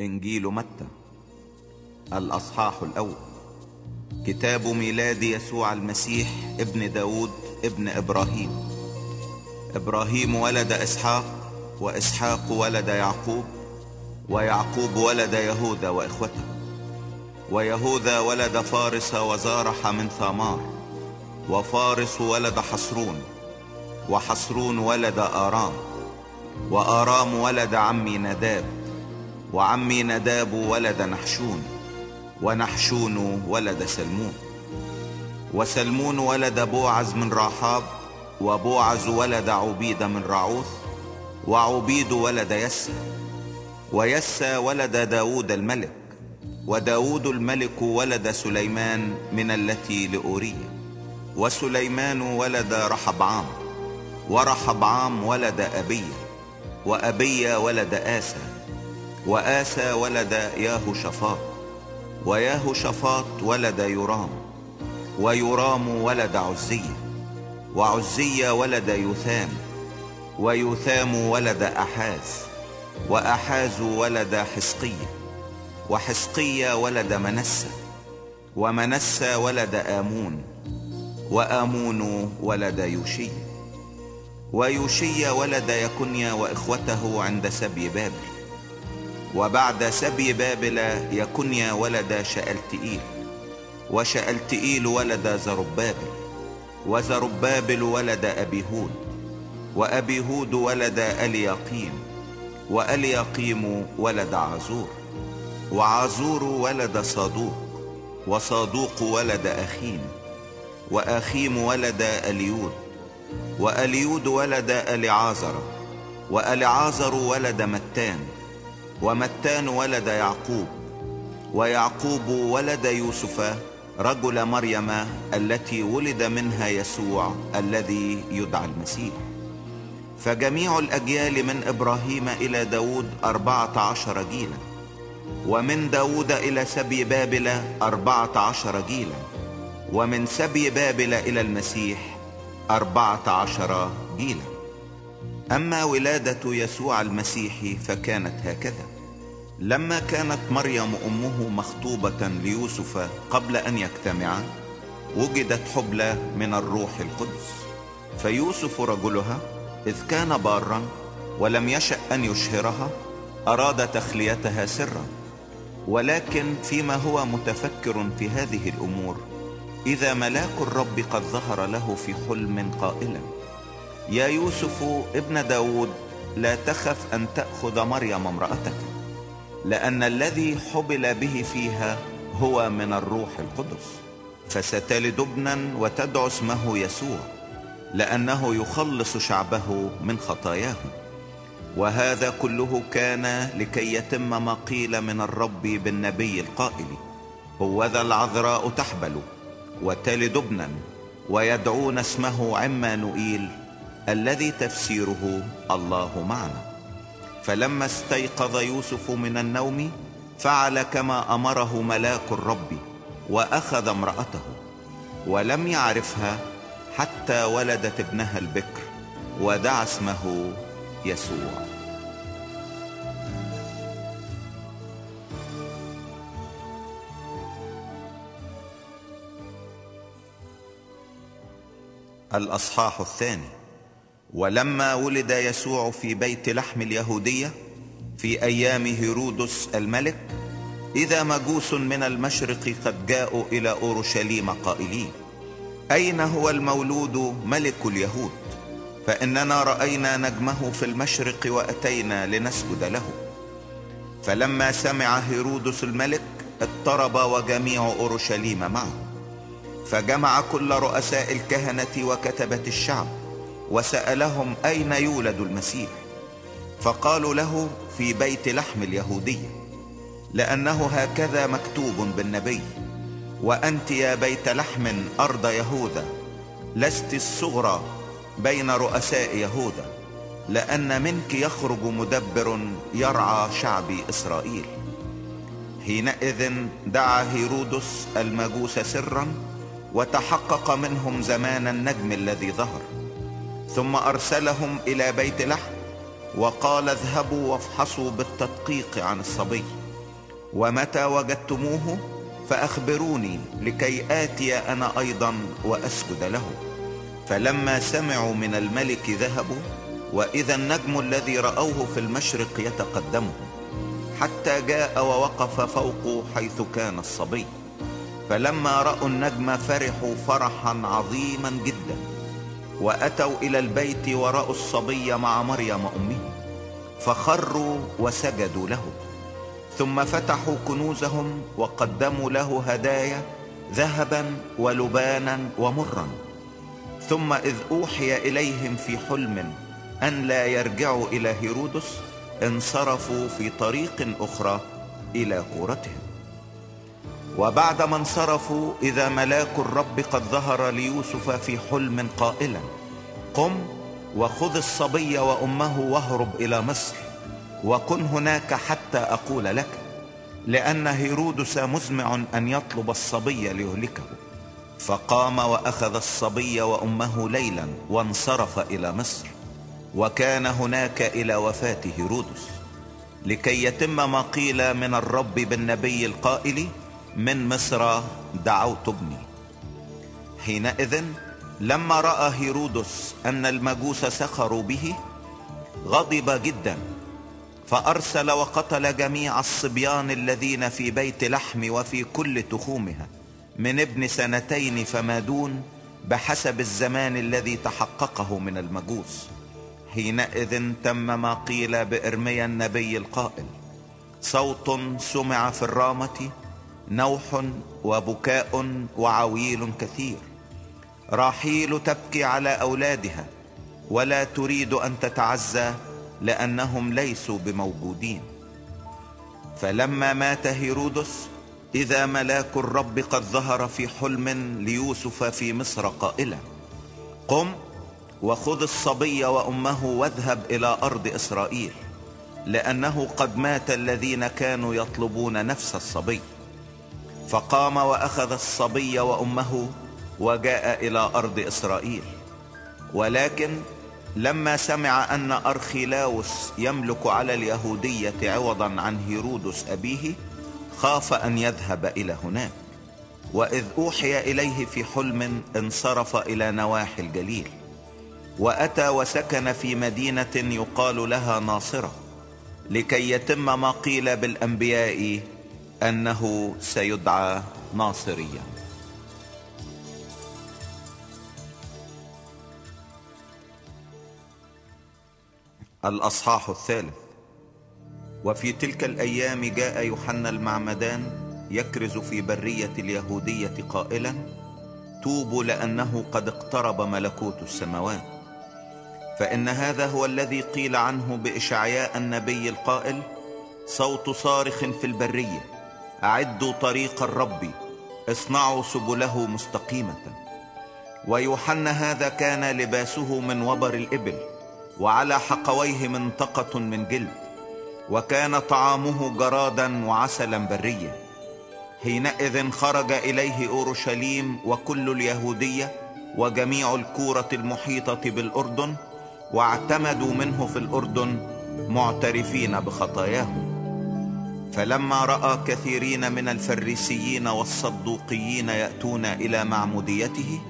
إنجيل متى؟ الأصحاح الأول. كتاب ميلاد يسوع المسيح ابن داود ابن إبراهيم. إبراهيم ولد إسحاق وإسحاق ولد يعقوب ويعقوب ولد يهوذا وإخوته. ويهوذا ولد فارس وزارح من ثامار وفارس ولد حصرون وحصرون ولد آرام وآرام ولد عمي نداب. وعمي نداب ولد نحشون ونحشون ولد سلمون. وسلمون ولد بوعز من راحاب وبوعز ولد عبيد من رعوث وعبيد ولد يسى. ويسى ولد داود الملك وداود الملك ولد سليمان من التي لأورية وسليمان ولد رحبعام ورحبعام ولد أبيه وأبي ولد آسى. وآسى ولد ياهو شفاط وياهو شفاط ولد يرام ويرام ولد عزية وعزية ولد يثام ويثام ولد أحاز وأحاز ولد حسقية وحسقية ولد منسى ومنسى ولد آمون وآمون ولد يوشيه ويوشي ولد يكنيا وإخوته عند سبي بابل وبعد سبي بابل يكنيا ولد شألتئيل وشألتئيل ولد زربابل وزربابل ولد أبيهود وأبيهود ولد ألياقيم وألياقيم ولد عزور. وعزور ولد صادوق وصادوق ولد أخيم وأخيم ولد أليود. وأليود ولد ألعازر وألعازر ولد متان. ومتان ولد يعقوب ويعقوب ولد يوسف رجل مريم التي ولد منها يسوع الذي يدعى المسيح. فجميع الأجيال من إبراهيم إلى داود أربعة عشر جيلا ومن داود إلى سبي بابل أربعة عشر جيلا ومن سبي بابل إلى المسيح أربعة عشر جيلا. أما ولادة يسوع المسيح فكانت هكذا. لما كانت مريم أمه مخطوبة ليوسف قبل أن يجتمعا وجدت حبلى من الروح القدس. فيوسف رجلها إذ كان بارا ولم يشأ أن يشهرها أراد تخليتها سرا. ولكن فيما هو متفكر في هذه الأمور إذا ملاك الرب قد ظهر له في حلم قائلا. يا يوسف ابن داود لا تخف أن تأخذ مريم امرأتك لأن الذي حبل به فيها هو من الروح القدس. فستلد ابنا وتدعو اسمه يسوع لأنه يخلص شعبه من خطاياهم. وهذا كله كان لكي يتم ما قيل من الرب بالنبي القائل هو ذا العذراء تحبل وتلد ابنا ويدعون اسمه عمانوئيل الذي تفسيره الله معنا. فلما استيقظ يوسف من النوم فعل كما أمره ملاك الرب وأخذ امرأته ولم يعرفها حتى ولدت ابنها البكر ودعا اسمه يسوع. الأصحاح الثاني. ولما ولد يسوع في بيت لحم اليهودية في أيام هيرودس الملك إذا مجوس من المشرق قد جاءوا إلى أورشليم قائلين أين هو المولود ملك اليهود؟ فإننا رأينا نجمه في المشرق وأتينا لنسجد له. فلما سمع هيرودس الملك اضطرب وجميع أورشليم معه. فجمع كل رؤساء الكهنة وكتبة الشعب. وسألهم أين يولد المسيح. فقالوا له في بيت لحم اليهودية لأنه هكذا مكتوب بالنبي وأنت يا بيت لحم أرض يهوذا لست الصغرى بين رؤساء يهوذا لأن منك يخرج مدبر يرعى شعب إسرائيل. حينئذ دعا هيرودس المجوس سرا وتحقق منهم زمان النجم الذي ظهر. ثم أرسلهم إلى بيت لحم وقال اذهبوا وافحصوا بالتدقيق عن الصبي. ومتى وجدتموه؟ فأخبروني لكي آتي أنا أيضا وأسجد له. فلما سمعوا من الملك ذهبوا وإذا النجم الذي رأوه في المشرق يتقدمه حتى جاء ووقف فوق حيث كان الصبي. فلما رأوا النجم فرحوا فرحا عظيما جدا. وأتوا إلى البيت ورأوا الصبي مع مريم أمه فخروا وسجدوا له. ثم فتحوا كنوزهم وقدموا له هدايا ذهبا ولبانا ومرا. ثم إذ أوحي إليهم في حلم أن لا يرجعوا إلى هيرودس انصرفوا في طريق أخرى إلى كورتهم. وبعد ما انصرفوا إذا ملاك الرب قد ظهر ليوسف في حلم قائلا قم وخذ الصبي وأمه واهرب إلى مصر وكن هناك حتى أقول لك لأن هيرودس مزمع أن يطلب الصبي ليهلكه. فقام وأخذ الصبي وأمه ليلا وانصرف إلى مصر وكان هناك إلى وفاة هيرودس لكي يتم ما قيل من الرب بالنبي القائل من مصر دعوت ابني. حينئذ لما رأى هيرودس أن المجوس سخروا به غضب جدا فأرسل وقتل جميع الصبيان الذين في بيت لحم وفي كل تخومها من ابن سنتين فما دون بحسب الزمان الذي تحققه من المجوس. حينئذ تم ما قيل بإرميا النبي القائل صوت سمع في الرامة نوح وبكاء وعويل كثير. راحيل تبكي على أولادها ولا تريد أن تتعزى لأنهم ليسوا بموجودين. فلما مات هيرودس إذا ملاك الرب قد ظهر في حلم ليوسف في مصر قائلا قم وخذ الصبي وأمه واذهب إلى أرض إسرائيل لأنه قد مات الذين كانوا يطلبون نفس الصبي. فقام وأخذ الصبي وأمه وجاء إلى أرض إسرائيل. ولكن لما سمع أن أرخيلاوس يملك على اليهودية عوضا عن هيرودس أبيه خاف أن يذهب إلى هناك. وإذ أوحي إليه في حلم انصرف إلى نواحي الجليل. وأتى وسكن في مدينة يقال لها ناصرة لكي يتم ما قيل بالأنبياء أنه سيدعى ناصريا. الأصحاح الثالث. وفي تلك الأيام جاء يوحنا المعمدان يكرز في برية اليهودية قائلا توبوا لأنه قد اقترب ملكوت السماوات. فإن هذا هو الذي قيل عنه بإشعياء النبي القائل صوت صارخ في البرية. أعدوا طريق الرب اصنعوا سبله مستقيمة. ويوحنا هذا كان لباسه من وبر الإبل وعلى حقويه منطقة من جلد وكان طعامه جرادا وعسلا بريا. حينئذ خرج إليه أورشليم وكل اليهودية وجميع الكورة المحيطة بالأردن واعتمدوا منه في الأردن معترفين بخطاياهم. فلما رأى كثيرين من الفريسيين والصدوقيين يأتون إلى معموديته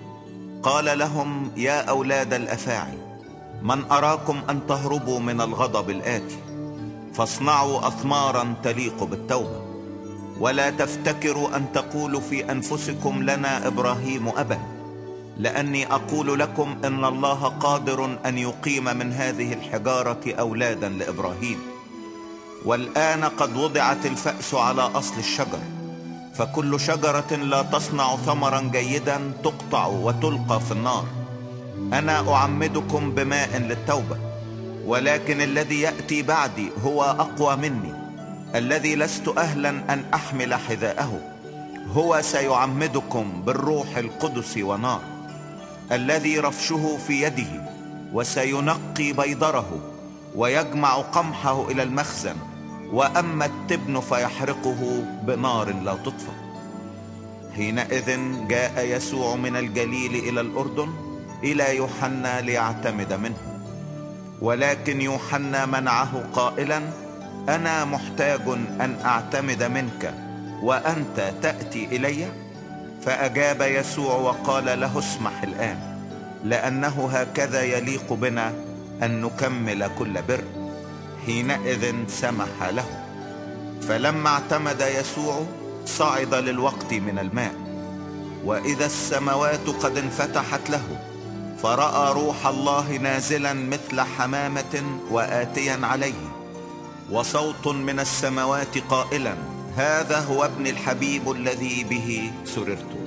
قال لهم يا أولاد الأفاعي من أراكم أن تهربوا من الغضب الآتي فاصنعوا أثمارا تليق بالتوبة ولا تفتكروا أن تقولوا في أنفسكم لنا إبراهيم أبا لأني أقول لكم إن الله قادر أن يقيم من هذه الحجارة أولادا لإبراهيم. والآن قد وضعت الفأس على أصل الشجر فكل شجرة لا تصنع ثمرا جيدا تقطع وتلقى في النار. أنا أعمدكم بماء للتوبة ولكن الذي يأتي بعدي هو أقوى مني. الذي لست أهلا أن أحمل حذاءه هو سيعمدكم بالروح القدس ونار. الذي رفشه في يده وسينقي بيضره ويجمع قمحه إلى المخزن. وأما التبن فيحرقه بنار لا تطفى. حينئذ جاء يسوع من الجليل إلى الأردن إلى يوحنا ليعتمد منه. ولكن يوحنا منعه قائلا أنا محتاج أن أعتمد منك وأنت تأتي إلي؟ فأجاب يسوع وقال له اسمح الآن لأنه هكذا يليق بنا أن نكمل كل بر. حينئذ سمح له. فلما اعتمد يسوع صعد للوقت من الماء. وإذا السماوات قد انفتحت له فرأى روح الله نازلا مثل حمامة وآتيا عليه. وصوت من السماوات قائلا هذا هو ابن الحبيب الذي به سررت.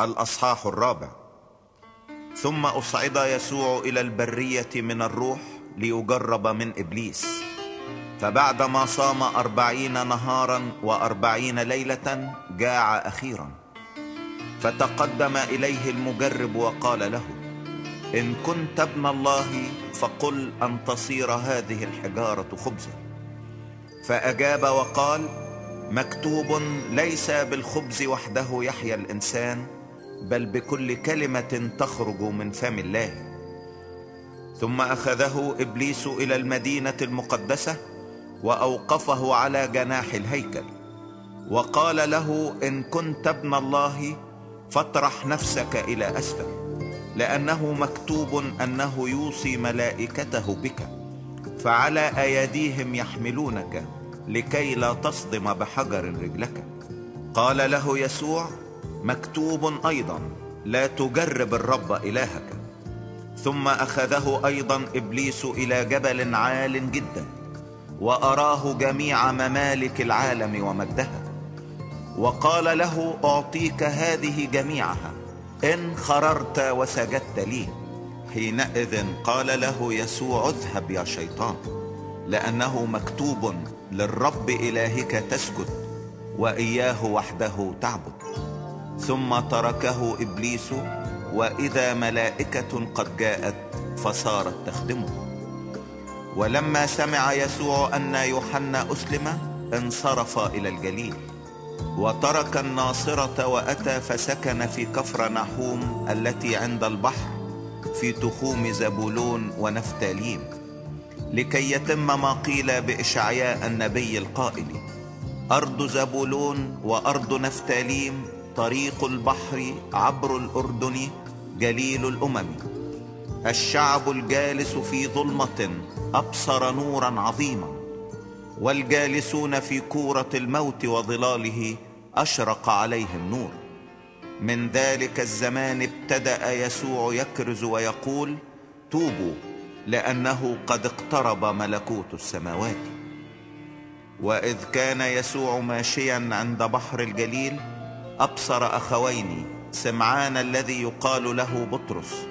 الأصحاح الرابع. ثم أصعد يسوع إلى البرية من الروح ليجرب من إبليس. فبعدما صام أربعين نهارا وأربعين ليلة جاع أخيرا. فتقدم إليه المجرب وقال له إن كنت ابن الله فقل أن تصير هذه الحجارة خبزا. فأجاب وقال مكتوب ليس بالخبز وحده يحيا الإنسان بل بكل كلمة تخرج من فم الله. ثم أخذه إبليس إلى المدينة المقدسة وأوقفه على جناح الهيكل. وقال له إن كنت ابن الله فاطرح نفسك إلى أسفل لأنه مكتوب أنه يوصي ملائكته بك فعلى أيديهم يحملونك لكي لا تصدم بحجر رجلك. قال له يسوع مكتوب أيضا لا تجرب الرب إلهك. ثم أخذه أيضا إبليس إلى جبل عال جدا وأراه جميع ممالك العالم ومجدها. وقال له أعطيك هذه جميعها إن خررت وسجدت لي. حينئذ قال له يسوع اذهب يا شيطان لأنه مكتوب للرب إلهك تسجد وإياه وحده تعبد. ثم تركه إبليس وإذا ملائكة قد جاءت فصارت تخدمه. ولما سمع يسوع أن يوحنا أسلم انصرف إلى الجليل. وترك الناصرة وأتى فسكن في كفر نحوم التي عند البحر في تخوم زبولون ونفتاليم لكي يتم ما قيل بإشعياء النبي القائل أرض زبولون وأرض نفتاليم طريق البحر عبر الأردن جليل الأمم. الشعب الجالس في ظلمة أبصر نورا عظيما. والجالسون في كورة الموت وظلاله أشرق عليهم نور. من ذلك الزمان ابتدأ يسوع يكرز ويقول توبوا لأنه قد اقترب ملكوت السماوات. وإذ كان يسوع ماشيا عند بحر الجليل أبصر أخوين سمعان الذي يقال له بطرس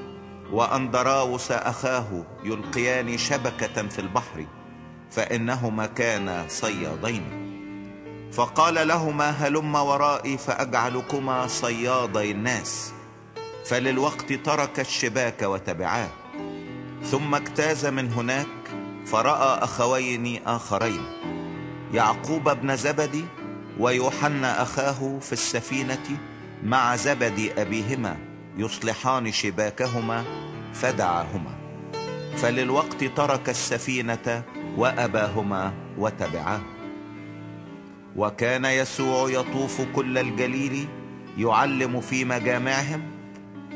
واندراوس أخاه يلقيان شبكة في البحر فإنهما كانا صيادين. فقال لهما هلم ورائي فأجعلكما صيادي الناس. فللوقت ترك الشباك وتبعاه ثم اجتاز من هناك فرأى أخوين آخرين. يعقوب بن زبدي ويوحنا أخاه في السفينة مع زبدي أبيهما يصلحان شباكهما فدعاهما. فللوقت ترك السفينة وأباهما وتبعاه. وكان يسوع يطوف كل الجليل يعلم في مجامعهم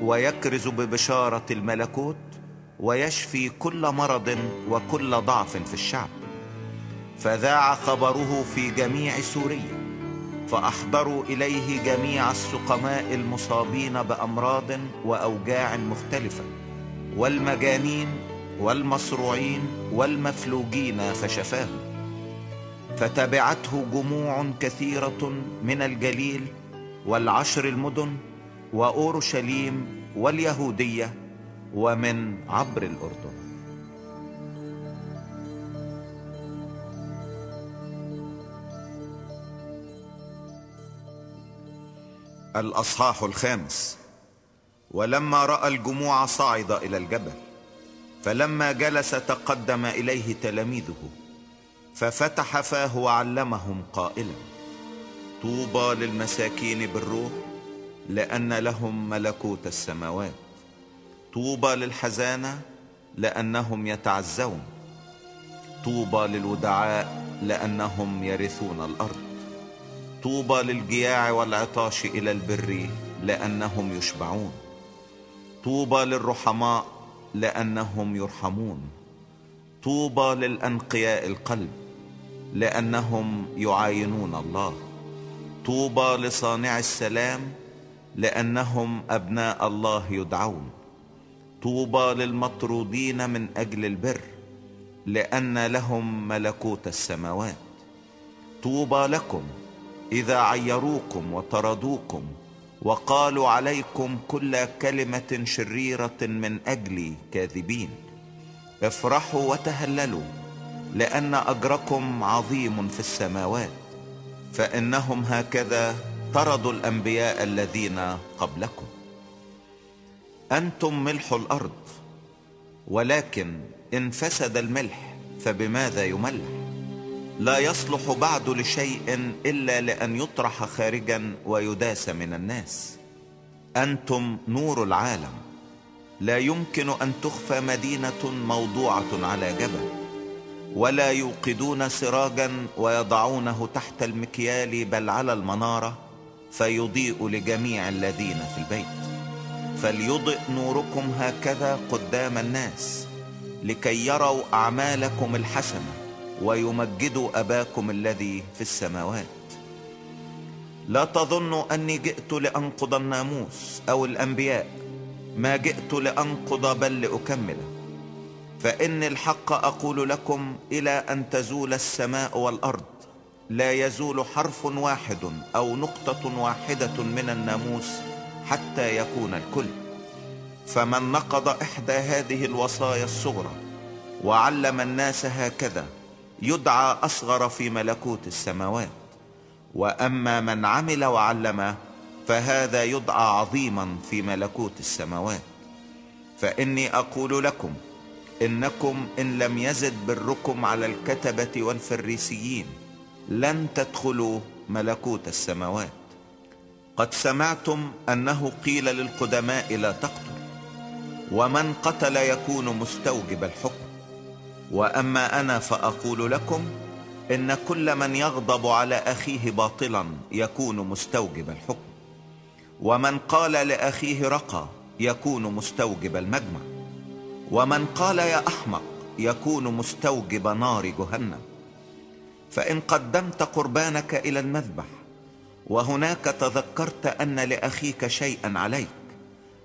ويكرز ببشارة الملكوت ويشفي كل مرض وكل ضعف في الشعب. فذاع خبره في جميع سوريا. فأحضروا إليه جميع السقماء المصابين بأمراض وأوجاع مختلفة والمجانين والمصروعين والمفلوجين فشفاهم فتبعته جموع كثيرة من الجليل والعشر المدن وأورشليم واليهودية ومن عبر الأردن. الأصحاح الخامس. ولما رأى الجموع صعد إلى الجبل فلما جلس تقدم إليه تلاميذه ففتح فاه وعلمهم قائلا طوبى للمساكين بالروح لأن لهم ملكوت السماوات. طوبى للحزانة لأنهم يتعزون. طوبى للودعاء لأنهم يرثون الأرض. طوبى للجياع والعطاش إلى البر لأنهم يشبعون. طوبى للرحماء لأنهم يرحمون. طوبى للأنقياء القلب لأنهم يعاينون الله. طوبى لصانع السلام لأنهم أبناء الله يدعون. طوبى للمطرودين من أجل البر لأن لهم ملكوت السماوات. طوبى لكم إذا عيروكم وطردوكم وقالوا عليكم كل كلمة شريرة من اجلي كاذبين. افرحوا وتهللوا لأن أجركم عظيم في السماوات. فإنهم هكذا طردوا الأنبياء الذين قبلكم. أنتم ملح الأرض ولكن إن فسد الملح فبماذا يملح؟ لا يصلح بعد لشيء إلا لأن يطرح خارجا ويداس من الناس. أنتم نور العالم. لا يمكن أن تخفى مدينة موضوعة على جبل ولا يوقدون سراجا ويضعونه تحت المكيال بل على المنارة فيضيء لجميع الذين في البيت. فليضئ نوركم هكذا قدام الناس لكي يروا أعمالكم الحسنة. ويمجدوا أباكم الذي في السماوات. لا تظنوا أني جئت لأنقض الناموس أو الأنبياء. ما جئت لأنقض بل لأكمله. فإن الحق أقول لكم إلى أن تزول السماء والأرض لا يزول حرف واحد أو نقطة واحدة من الناموس حتى يكون الكل. فمن نقض إحدى هذه الوصايا الصغرى وعلم الناس هكذا يدعى أصغر في ملكوت السماوات. وأما من عمل وعلم فهذا يدعى عظيما في ملكوت السماوات. فإني أقول لكم إنكم إن لم يزد بركم على الكتبة والفريسيين لن تدخلوا ملكوت السماوات. قد سمعتم أنه قيل للقدماء لا تقتل ومن قتل يكون مستوجب الحكم. وأما أنا فأقول لكم إن كل من يغضب على أخيه باطلا يكون مستوجب الحكم ومن قال لأخيه رقى يكون مستوجب المجمع ومن قال يا أحمق يكون مستوجب نار جهنم. فإن قدمت قربانك إلى المذبح وهناك تذكرت أن لأخيك شيئا عليك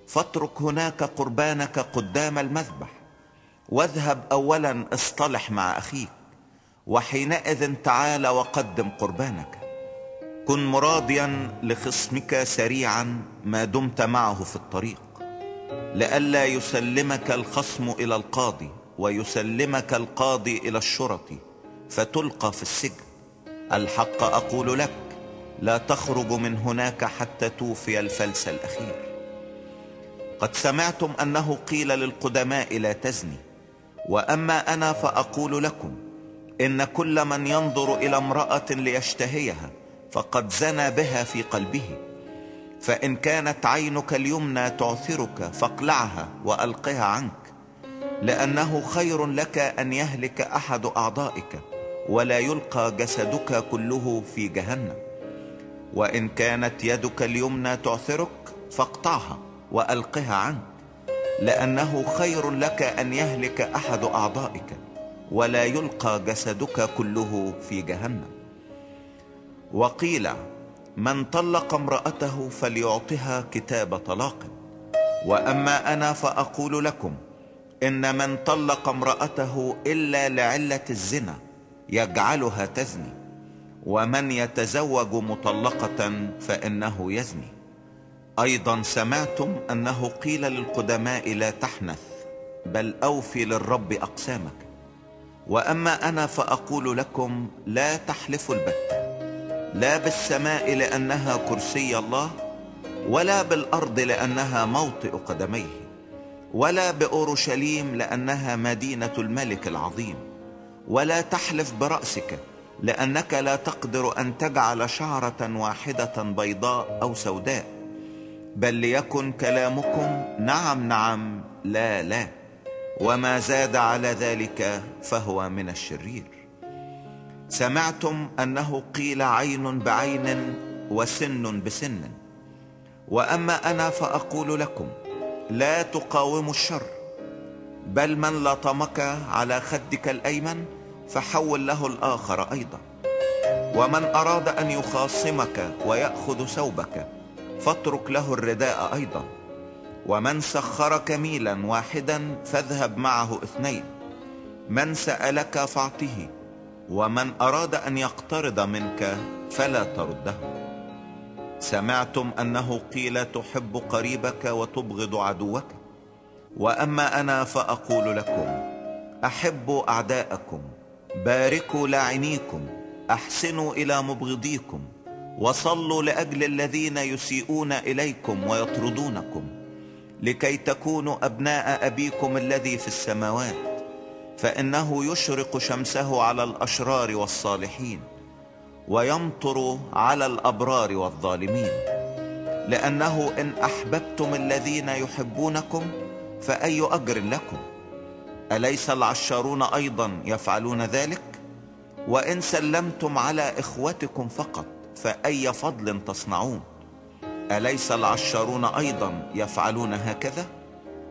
فاترك هناك قربانك قدام المذبح. واذهب اولا اصطلح مع أخيك وحينئذ تعال وقدم قربانك. كن مراضيا لخصمك سريعا ما دمت معه في الطريق. لئلا يسلمك الخصم إلى القاضي ويسلمك القاضي إلى الشرطي فتلقى في السجن. الحق أقول لك لا تخرج من هناك حتى توفي الفلس الأخير. قد سمعتم أنه قيل للقدماء لا تزني. وأما أنا فأقول لكم إن كل من ينظر إلى امرأة ليشتهيها فقد زنى بها في قلبه. فإن كانت عينك اليمنى تعثرك فاقلعها وألقها عنك لأنه خير لك أن يهلك أحد أعضائك ولا يلقى جسدك كله في جهنم. وإن كانت يدك اليمنى تعثرك فاقطعها وألقها عنك. لأنه خير لك أن يهلك أحد أعضائك ولا يلقى جسدك كله في جهنم. وقيل من طلق امرأته فليعطها كتاب طلاق. وأما أنا فأقول لكم إن من طلق امرأته إلا لعلة الزنا يجعلها تزني ومن يتزوج مطلقة فإنه يزني. أيضا سمعتم أنه قيل للقدماء لا تحنث بل اوفي للرب أقسامك. وأما أنا فأقول لكم لا تحلفوا البتة لا بالسماء لأنها كرسي الله ولا بالأرض لأنها موطئ قدميه ولا بأورشليم لأنها مدينة الملك العظيم. ولا تحلف برأسك لأنك لا تقدر أن تجعل شعرة واحدة بيضاء أو سوداء. بل ليكن كلامكم نعم نعم لا لا وما زاد على ذلك فهو من الشرير. سمعتم أنه قيل عين بعين وسن بسن وأما أنا فأقول لكم لا تقاوموا الشر بل من لطمك على خدك الأيمن فحول له الآخر أيضا ومن أراد أن يخاصمك ويأخذ ثوبك فاترك له الرداء أيضا. ومن سخرك ميلا واحدا فاذهب معه اثنين. من سألك فاعطه ومن أراد أن يقترض منك فلا ترده. سمعتم أنه قيل تحب قريبك وتبغض عدوك. وأما أنا فأقول لكم أحبوا أعداءكم باركوا لاعنيكم أحسنوا إلى مبغضيكم. وصلوا لأجل الذين يسيئون إليكم ويطردونكم لكي تكونوا أبناء أبيكم الذي في السماوات فإنه يشرق شمسه على الأشرار والصالحين ويمطر على الأبرار والظالمين. لأنه إن أحببتم الذين يحبونكم فأي أجر لكم؟ أليس العشارون أيضا يفعلون ذلك؟ وإن سلمتم على إخوتكم فقط فأي فضل تصنعون؟ أليس العشارون أيضا يفعلون هكذا؟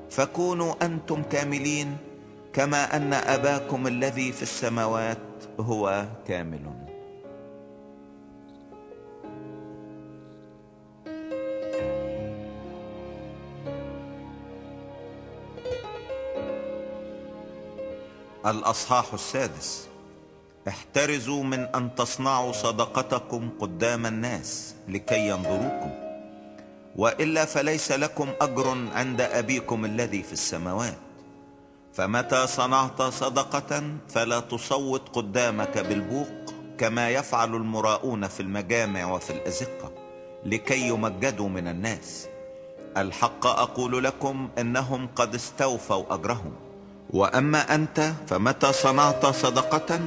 فكونوا أنتم كاملين كما أن أباكم الذي في السماوات هو كامل. الأصحاح السادس. احترزوا من أن تصنعوا صدقتكم قدام الناس لكي ينظروكم. وإلا فليس لكم أجر عند أبيكم الذي في السماوات. فمتى صنعت صدقة فلا تصوت قدامك بالبوق كما يفعل المراؤون في المجامع وفي الأزقة لكي يمجدوا من الناس. الحق أقول لكم إنهم قد استوفوا أجرهم. وأما أنت فمتى صنعت صدقة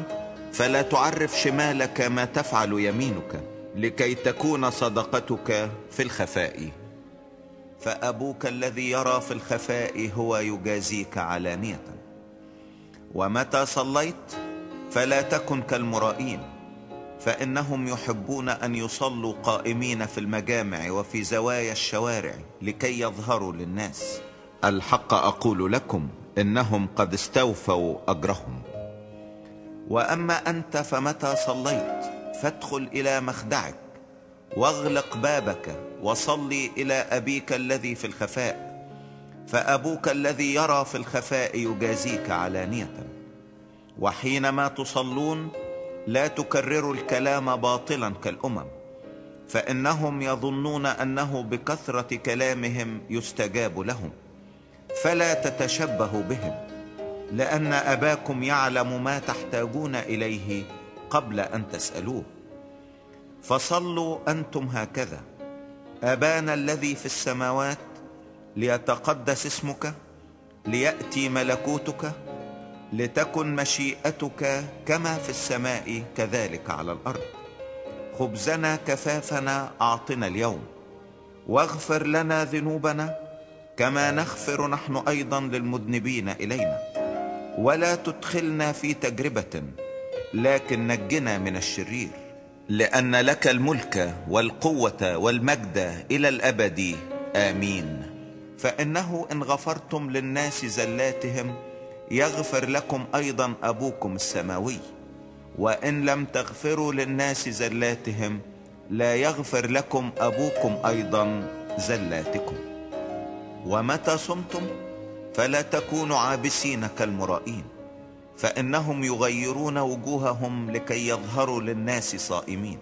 فلا تعرف شمالك ما تفعل يمينك لكي تكون صدقتك في الخفاء. فأبوك الذي يرى في الخفاء هو يجازيك علانية. ومتى صليت فلا تكن كالمرائين فإنهم يحبون أن يصلوا قائمين في المجامع وفي زوايا الشوارع لكي يظهروا للناس. الحق أقول لكم إنهم قد استوفوا أجرهم. وأما أنت فمتى صليت؟ فادخل إلى مخدعك واغلق بابك وصلي إلى أبيك الذي في الخفاء فأبوك الذي يرى في الخفاء يجازيك علانية. وحينما تصلون لا تكرروا الكلام باطلا كالأمم فإنهم يظنون أنه بكثرة كلامهم يستجاب لهم فلا تتشبهوا بهم. لأن أباكم يعلم ما تحتاجون إليه قبل أن تسألوه. فصلوا أنتم هكذا. أبانا الذي في السماوات ليتقدس اسمك ليأتي ملكوتك لتكن مشيئتك كما في السماء كذلك على الأرض. خبزنا كفافنا أعطنا اليوم. واغفر لنا ذنوبنا كما نغفر نحن أيضا للمذنبين إلينا. ولا تدخلنا في تجربة لكن نجنا من الشرير. لأن لك الملك والقوة والمجد إلى الأبد. آمين. فإنه إن غفرتم للناس زلاتهم يغفر لكم أيضا أبوكم السماوي. وإن لم تغفروا للناس زلاتهم لا يغفر لكم أبوكم أيضا زلاتكم. ومتى صمتم؟ فلا تكونوا عابسين كالمرائين فإنهم يغيرون وجوههم لكي يظهروا للناس صائمين.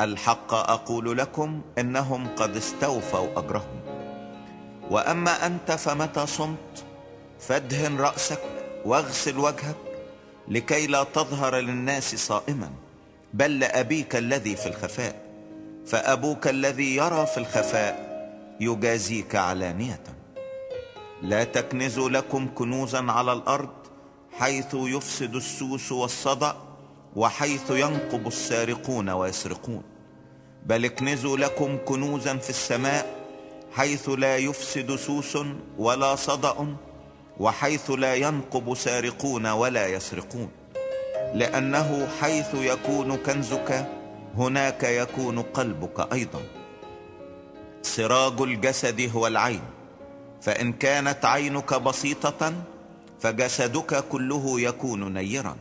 الحق أقول لكم إنهم قد استوفوا أجرهم. وأما أنت فمتى صمت؟ فادهن رأسك واغسل وجهك لكي لا تظهر للناس صائما. بل لأبيك الذي في الخفاء فأبوك الذي يرى في الخفاء يجازيك علانية. لا تكنزوا لكم كنوزا على الأرض حيث يفسد السوس والصدأ وحيث ينقب السارقون ويسرقون. بل اكنزوا لكم كنوزا في السماء حيث لا يفسد سوس ولا صدأ وحيث لا ينقب سارقون ولا يسرقون. لأنه حيث يكون كنزك هناك يكون قلبك أيضا. سراج الجسد هو العين. فإن كانت عينك بسيطة فجسدك كله يكون نيرا.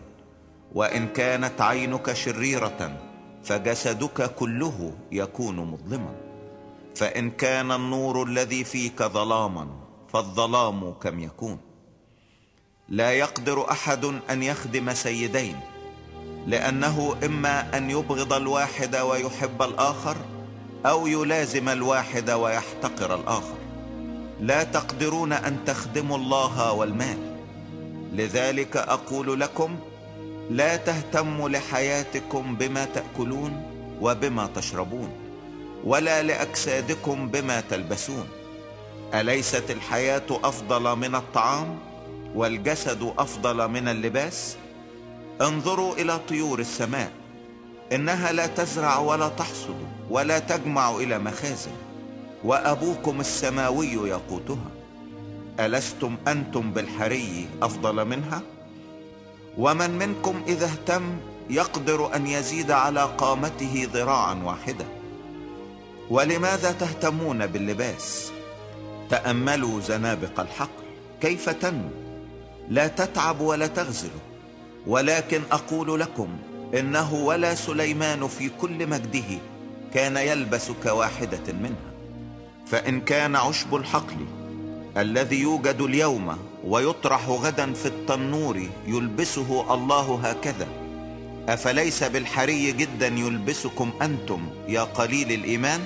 وإن كانت عينك شريرة فجسدك كله يكون مظلما. فإن كان النور الذي فيك ظلاما فالظلام كم يكون. لا يقدر أحد أن يخدم سيدين لأنه إما أن يبغض الواحد ويحب الآخر أو يلازم الواحد ويحتقر الآخر. لا تقدرون أن تخدموا الله والمال. لذلك أقول لكم لا تهتموا لحياتكم بما تأكلون وبما تشربون ولا لأجسادكم بما تلبسون. أليست الحياة أفضل من الطعام والجسد أفضل من اللباس؟ انظروا إلى طيور السماء إنها لا تزرع ولا تحصد ولا تجمع إلى مخازن. وأبوكم السماوي يقوتها. ألستم أنتم بالحري أفضل منها؟ ومن منكم إذا اهتم يقدر أن يزيد على قامته ذراعا واحدة. ولماذا تهتمون باللباس؟ تأملوا زنابق الحقل. كيف تنمو؟ لا تتعب ولا تغزل. ولكن أقول لكم إنه ولا سليمان في كل مجده كان يلبس كواحدة منها فإن كان عشب الحقل الذي يوجد اليوم ويطرح غدا في التنور يلبسه الله هكذا. أفليس بالحري جدا يلبسكم أنتم يا قليل الإيمان؟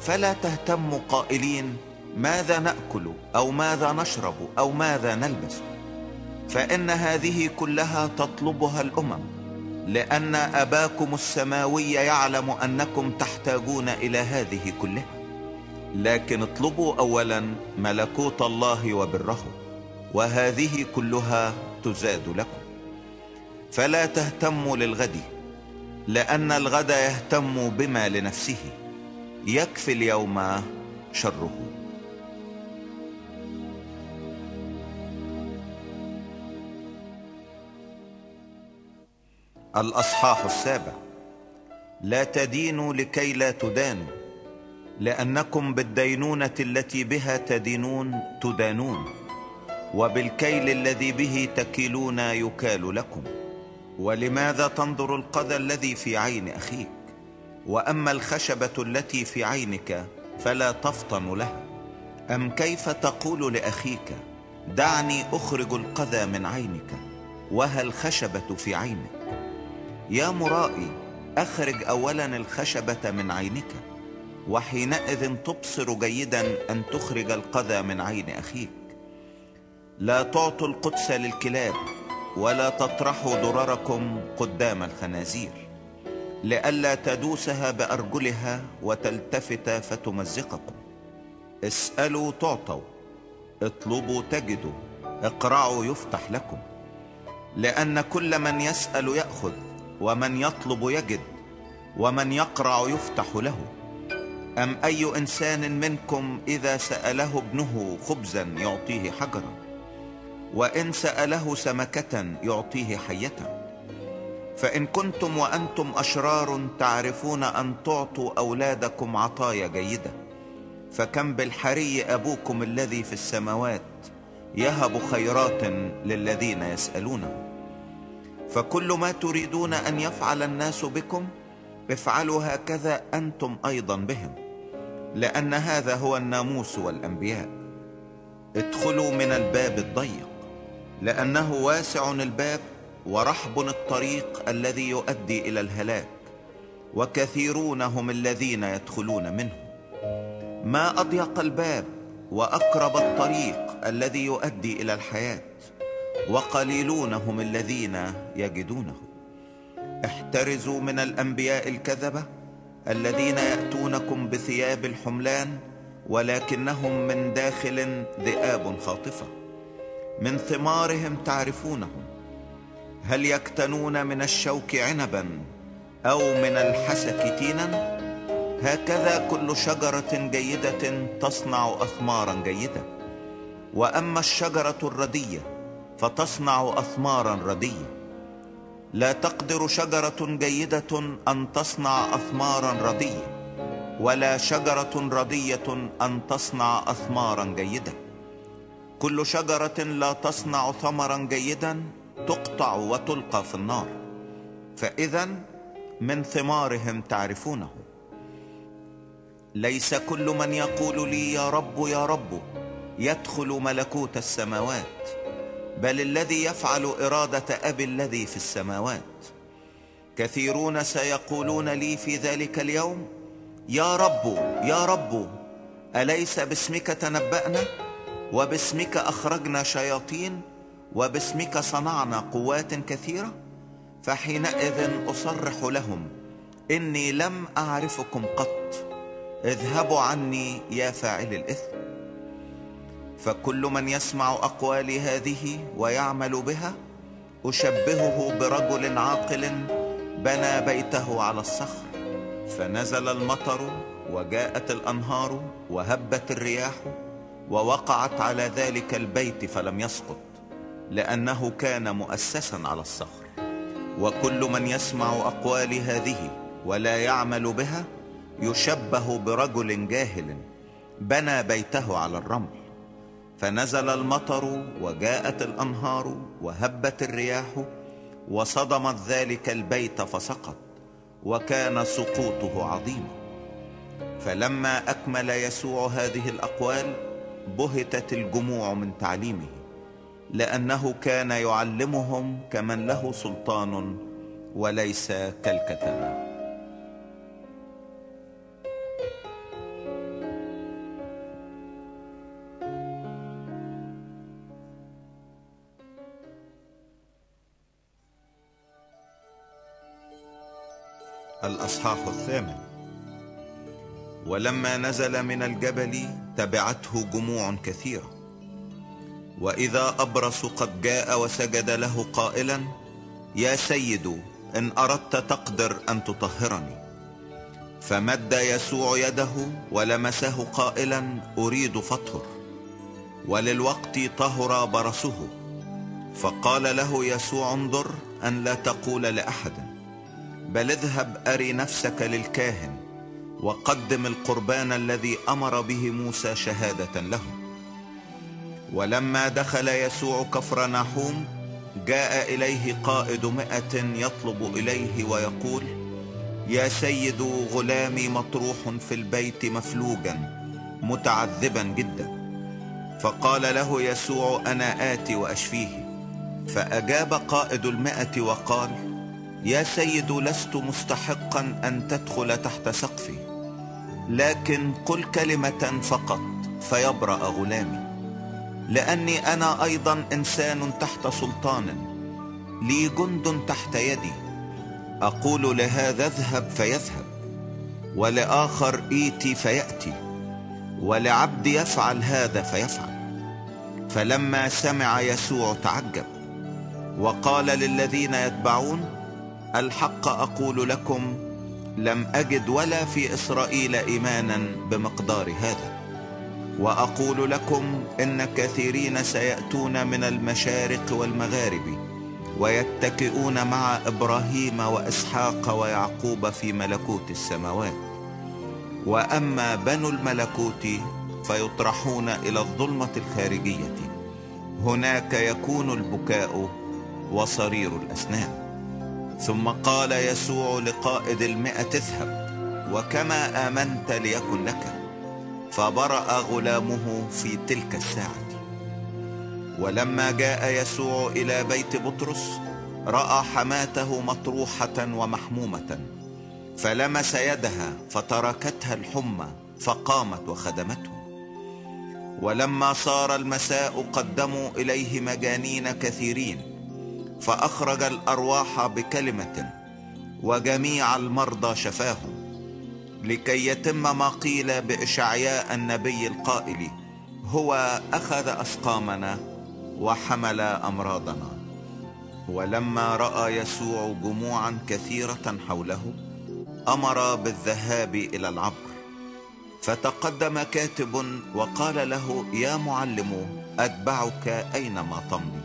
فلا تهتموا قائلين ماذا نأكل أو ماذا نشرب أو ماذا نلبس؟ فإن هذه كلها تطلبها الأمم لأن أباكم السماوي يعلم أنكم تحتاجون إلى هذه كلها. لكن اطلبوا أولا ملكوت الله وبره وهذه كلها تزاد لكم. فلا تهتموا للغد لأن الغد يهتم بما لنفسه يكفي اليوم شره. الأصحاح السابع. لا تدينوا لكي لا تدانوا. لأنكم بالدينونة التي بها تدينون تدانون وبالكيل الذي به تكيلون يكال لكم. ولماذا تنظر القذى الذي في عين أخيك؟ وأما الخشبة التي في عينك فلا تفطن لها. أم كيف تقول لأخيك دعني أخرج القذى من عينك؟ وها الخشبة في عينك؟ يا مرائي أخرج أولا الخشبة من عينك. وحينئذ تبصر جيدا أن تخرج القذى من عين أخيك. لا تعطوا القدس للكلاب ولا تطرحوا ضرركم قدام الخنازير لئلا تدوسها بأرجلها وتلتفت فتمزقكم. اسألوا تعطوا اطلبوا تجدوا اقرعوا يفتح لكم. لأن كل من يسأل يأخذ ومن يطلب يجد ومن يقرع يفتح له. أم أي إنسان منكم إذا سأله ابنه خبزا يعطيه حجرا؟ وإن سأله سمكة يعطيه حية؟ فإن كنتم وأنتم أشرار تعرفون أن تعطوا أولادكم عطايا جيدة فكم بالحري أبوكم الذي في السماوات يهب خيرات للذين يسألونه؟ فكل ما تريدون أن يفعل الناس بكم افعلوا هكذا أنتم أيضا بهم لأن هذا هو الناموس والأنبياء. ادخلوا من الباب الضيق لأنه واسع الباب ورحب الطريق الذي يؤدي إلى الهلاك وكثيرون هم الذين يدخلون منه. ما أضيق الباب وأقرب الطريق الذي يؤدي إلى الحياة وقليلون هم الذين يجدونه. احترزوا من الأنبياء الكذبة الذين يأتونكم بثياب الحملان ولكنهم من داخل ذئاب خاطفة. من ثمارهم تعرفونهم. هل يكتنون من الشوك عنبا أو من الحسك تينا؟ هكذا كل شجرة جيدة تصنع اثمارا جيدة. وأما الشجرة الردية فتصنع اثمارا ردية. لا تقدر شجرة جيدة أن تصنع أثمارا ردية ولا شجرة ردية أن تصنع أثمارا جيدة. كل شجرة لا تصنع ثمرا جيدا تقطع وتلقى في النار. فاذا من ثمارهم تعرفونه. ليس كل من يقول لي يا رب يا رب يدخل ملكوت السماوات. بل الذي يفعل إرادة أبي الذي في السماوات. كثيرون سيقولون لي في ذلك اليوم يا رب يا رب أليس باسمك تنبأنا؟ وباسمك أخرجنا شياطين؟ وباسمك صنعنا قوات كثيرة؟ فحينئذ أصرح لهم إني لم أعرفكم قط. اذهبوا عني يا فاعل الإثم. فكل من يسمع أقوالي هذه ويعمل بها أشبهه برجل عاقل بنى بيته على الصخر فنزل المطر وجاءت الأنهار وهبت الرياح ووقعت على ذلك البيت فلم يسقط لأنه كان مؤسسا على الصخر. وكل من يسمع أقوال هذه ولا يعمل بها يشبه برجل جاهل بنى بيته على الرمل. فنزل المطر وجاءت الأنهار وهبت الرياح وصدمت ذلك البيت فسقط وكان سقوطه عظيما. فلما أكمل يسوع هذه الأقوال بهتت الجموع من تعليمه لأنه كان يعلمهم كمن له سلطان وليس كالكتبه الأصحاح الثامن. ولما نزل من الجبل تبعته جموع كثيرة. وإذا أبرص قد جاء وسجد له قائلا يا سيد إن أردت تقدر أن تطهرني. فمد يسوع يده ولمسه قائلا أريد فطهر وللوقت طهر برصه. فقال له يسوع انظر أن لا تقول لأحد. بل اذهب أري نفسك للكاهن وقدم القربان الذي أمر به موسى شهادة له. ولما دخل يسوع كفر ناحوم جاء إليه قائد مئة يطلب إليه ويقول يا سيد غلامي مطروح في البيت مفلوجا متعذبا جدا. فقال له يسوع أنا آتي وأشفيه. فأجاب قائد المئة وقال يا سيد لست مستحقا أن تدخل تحت سقفي لكن قل كلمة فقط فيبرأ غلامي. لأني أنا أيضا إنسان تحت سلطان لي جند تحت يدي. أقول لهذا اذهب فيذهب ولآخر إيتي فيأتي ولعبد يفعل هذا فيفعل. فلما سمع يسوع تعجب وقال للذين يتبعون الحق أقول لكم لم أجد ولا في إسرائيل إيمانا بمقدار هذا. وأقول لكم إن كثيرين سيأتون من المشارق والمغارب ويتكئون مع إبراهيم وإسحاق ويعقوب في ملكوت السماوات. وأما بنو الملكوت فيطرحون إلى الظلمة الخارجية. هناك يكون البكاء وصرير الأسنان. ثم قال يسوع لقائد المئة اذهب وكما آمنت ليكن لك. فبرأ غلامه في تلك الساعة. ولما جاء يسوع إلى بيت بطرس رأى حماته مطروحة ومحمومة فلمس يدها فتركتها الحمى فقامت وخدمته. ولما صار المساء قدموا إليه مجانين كثيرين فأخرج الأرواح بكلمة وجميع المرضى شفاهم لكي يتم ما قيل بإشعياء النبي القائل هو أخذ أسقامنا وحمل أمراضنا. ولما رأى يسوع جموعا كثيرة حوله أمر بالذهاب إلى العبر. فتقدم كاتب وقال له يا معلم أتبعك أينما تمضي.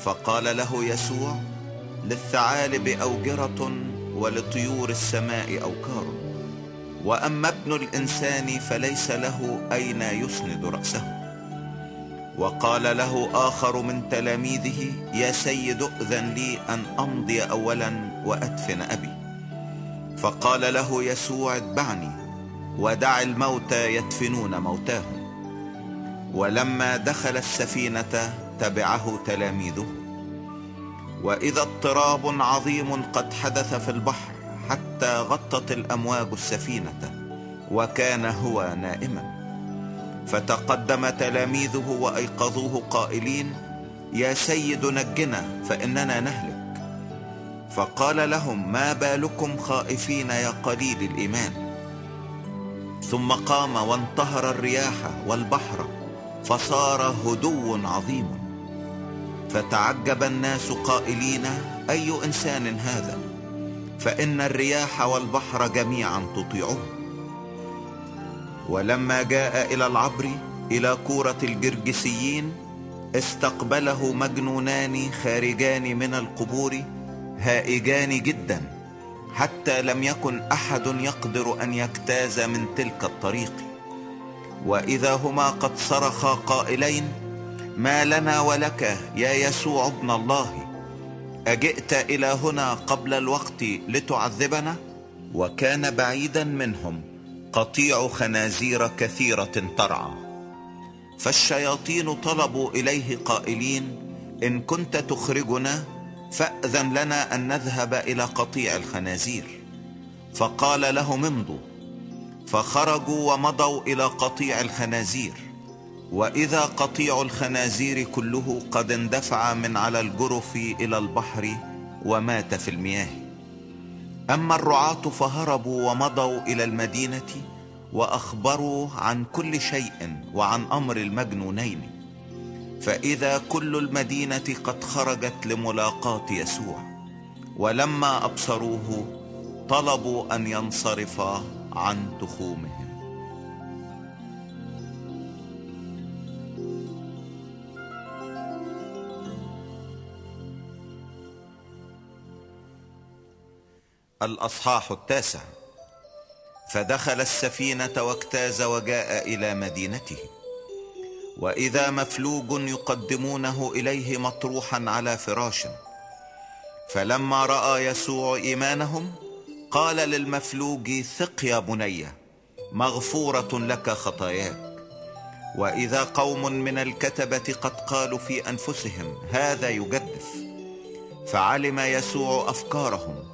فقال له يسوع للثعالب أوجرة ولطيور السماء أوكار. وأما ابن الإنسان فليس له أين يسند رأسه. وقال له آخر من تلاميذه يا سيد ائذن لي أن أمضي أولا وأدفن أبي. فقال له يسوع اتبعني ودع الموتى يدفنون موتاهم. ولما دخل السفينة تبعه تلاميذه. وإذا اضطراب عظيم قد حدث في البحر حتى غطت الأمواج السفينة وكان هو نائما. فتقدم تلاميذه وأيقظوه قائلين يا سيد نجنا فإننا نهلك. فقال لهم ما بالكم خائفين يا قليل الإيمان. ثم قام وانتهر الرياح والبحر فصار هدو عظيم. فتعجب الناس قائلين أي إنسان هذا؟ فإن الرياح والبحر جميعا تطيعه. ولما جاء إلى العبر إلى كورة الجرجسيين استقبله مجنونان خارجان من القبور هائجان جدا حتى لم يكن أحد يقدر أن يجتاز من تلك الطريق. وإذا هما قد صرخا قائلين ما لنا ولك يا يسوع ابن الله. أجئت إلى هنا قبل الوقت لتعذبنا؟ وكان بعيدا منهم قطيع خنازير كثيرة ترعى. فالشياطين طلبوا إليه قائلين إن كنت تخرجنا فأذن لنا أن نذهب إلى قطيع الخنازير. فقال لهم امضوا. فخرجوا ومضوا إلى قطيع الخنازير. وإذا قطيع الخنازير كله قد اندفع من على الجرف إلى البحر ومات في المياه. أما الرعاة فهربوا ومضوا إلى المدينة وأخبروا عن كل شيء وعن أمر المجنونين. فإذا كل المدينة قد خرجت لملاقاة يسوع. ولما أبصروه طلبوا أن ينصرف عن تخومهم. الأصحاح التاسع. فدخل السفينة واجتاز وجاء إلى مدينته. وإذا مفلوج يقدمونه إليه مطروحا على فراش. فلما رأى يسوع إيمانهم قال للمفلوج ثق يا بني مغفورة لك خطاياك. وإذا قوم من الكتبة قد قالوا في أنفسهم هذا يجدف. فعلم يسوع أفكارهم.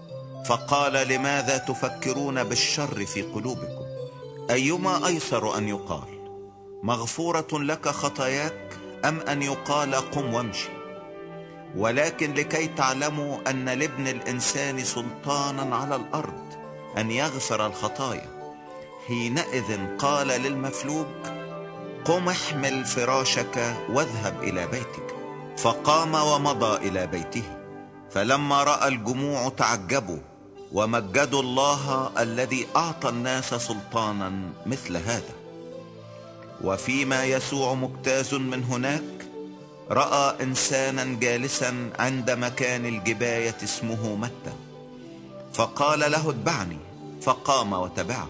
فقال لماذا تفكرون بالشر في قلوبكم؟ أيما أيسر أن يقال مغفورة لك خطاياك أم أن يقال قم وامشي؟ ولكن لكي تعلموا أن لابن الإنسان سلطانا على الأرض أن يغفر الخطايا حينئذ قال للمفلوج قم احمل فراشك واذهب إلى بيتك. فقام ومضى إلى بيته فلما رأى الجموع تعجبوا ومجدوا الله الذي أعطى الناس سلطانا مثل هذا. وفيما يسوع مجتاز من هناك رأى إنسانا جالسا عند مكان الجباية اسمه متى. فقال له اتبعني فقام وتبعه.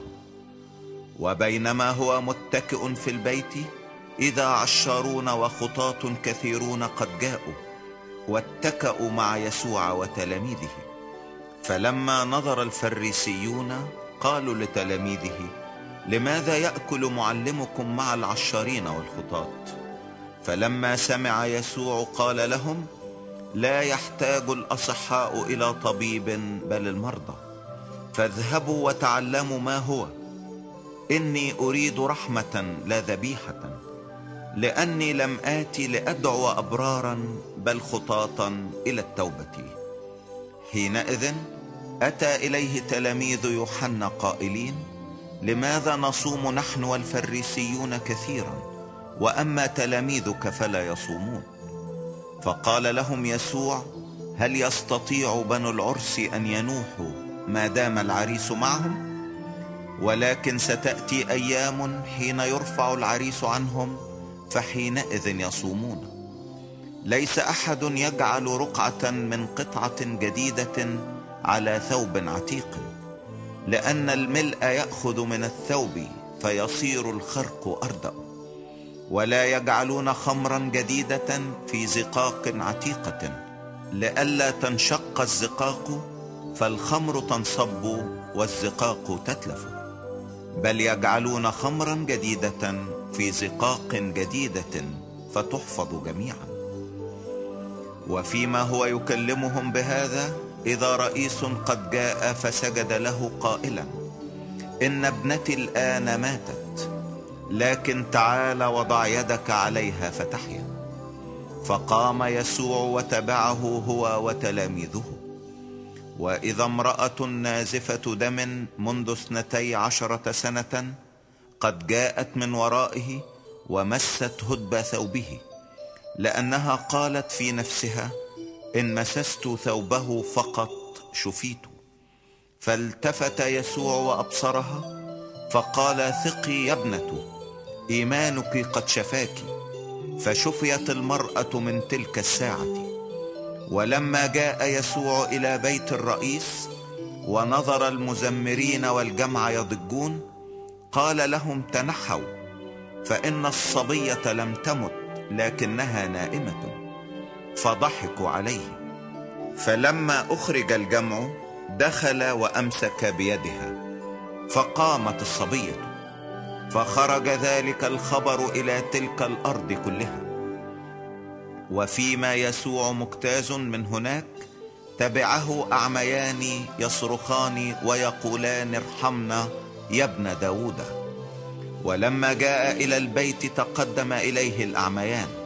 وبينما هو متكئ في البيت إذا عشارون وخطاة كثيرون قد جاءوا واتكأوا مع يسوع وتلاميذه. فلما نظر الفريسيون قالوا لتلاميذه لماذا يأكل معلمكم مع العشارين والخطاة؟ فلما سمع يسوع قال لهم لا يحتاج الأصحاء إلى طبيب بل المرضى. فاذهبوا وتعلموا ما هو. إني أريد رحمة لا ذبيحة. لأني لم آتي لأدعو أبرارا بل خطاطا إلى التوبة. حينئذ أتى إليه تلاميذ يوحنا قائلين لماذا نصوم نحن والفريسيون كثيرا؟ وأما تلاميذك فلا يصومون. فقال لهم يسوع هل يستطيع بنو العرس أن ينوحوا ما دام العريس معهم؟ ولكن ستأتي أيام حين يرفع العريس عنهم فحينئذ يصومون. ليس أحد يجعل رقعة من قطعة جديدة على ثوب عتيق لأن الملء يأخذ من الثوب فيصير الخرق أردأ. ولا يجعلون خمرا جديدة في زقاق عتيقة لئلا تنشق الزقاق فالخمر تنصب والزقاق تتلف. بل يجعلون خمرا جديدة في زقاق جديدة فتحفظ جميعا. وفيما هو يكلمهم بهذا إذا رئيس قد جاء فسجد له قائلا إن ابنتي الآن ماتت لكن تعال وضع يدك عليها فتحيا. فقام يسوع وتبعه هو وتلاميذه. وإذا امرأة نازفة دم منذ اثنتي عشرة سنة قد جاءت من ورائه ومست هدب ثوبه لأنها قالت في نفسها إن مسست ثوبه فقط شفيت. فالتفت يسوع وأبصرها فقال ثقي يا ابنة إيمانك قد شفاك. فشفيت المرأة من تلك الساعة. ولما جاء يسوع إلى بيت الرئيس ونظر المزمرين والجمع يضجون قال لهم تنحوا فإن الصبية لم تمت لكنها نائمة. فضحكوا عليه. فلما أخرج الجمع دخل وأمسك بيدها فقامت الصبية فخرج ذلك الخبر إلى تلك الأرض كلها. وفيما يسوع مجتاز من هناك تبعه أعميان يصرخان ويقولان ارحمنا يا ابن داود. ولما جاء إلى البيت تقدم إليه الأعميان.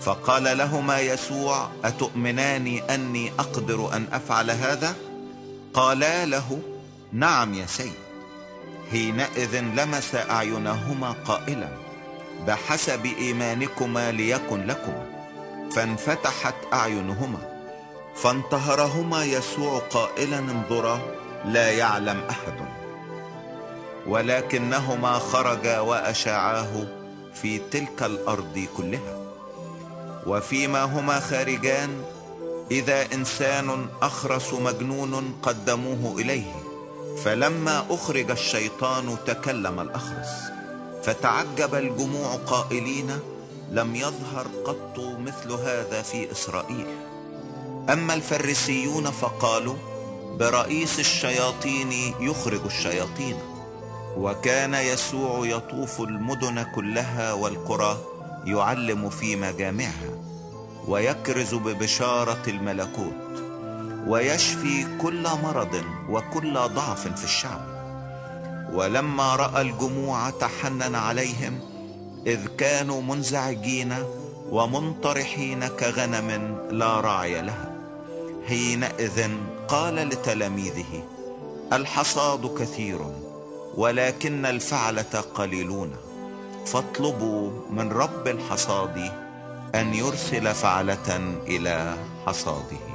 فقال لهما يسوع اتؤمنان أني أقدر أن أفعل هذا؟ قالا له نعم يا سيد. حينئذ لمس أعينهما قائلا بحسب إيمانكما ليكن لكما فانفتحت أعينهما. فانتهرهما يسوع قائلا انظرا لا يعلم أحد. ولكنهما خرجا وأشاعاه في تلك الأرض كلها. وفيما هما خارجان إذا إنسان أخرس مجنون قدموه إليه فلما أخرج الشيطان تكلم الأخرس فتعجب الجموع قائلين لم يظهر قط مثل هذا في إسرائيل. أما الفريسيون فقالوا برئيس الشياطين يخرج الشياطين وكان يسوع يطوف المدن كلها والقرى يعلم في مجامعها ويكرز ببشارة الملكوت ويشفي كل مرض وكل ضعف في الشعب. ولما رأى الجموع تحنن عليهم إذ كانوا منزعجين ومنطرحين كغنم لا راعي لها. حينئذ قال لتلاميذه الحصاد كثير ولكن الفعلة قليلون. فاطلبوا من رب الحصاد أن يرسل فعلة إلى حصاده.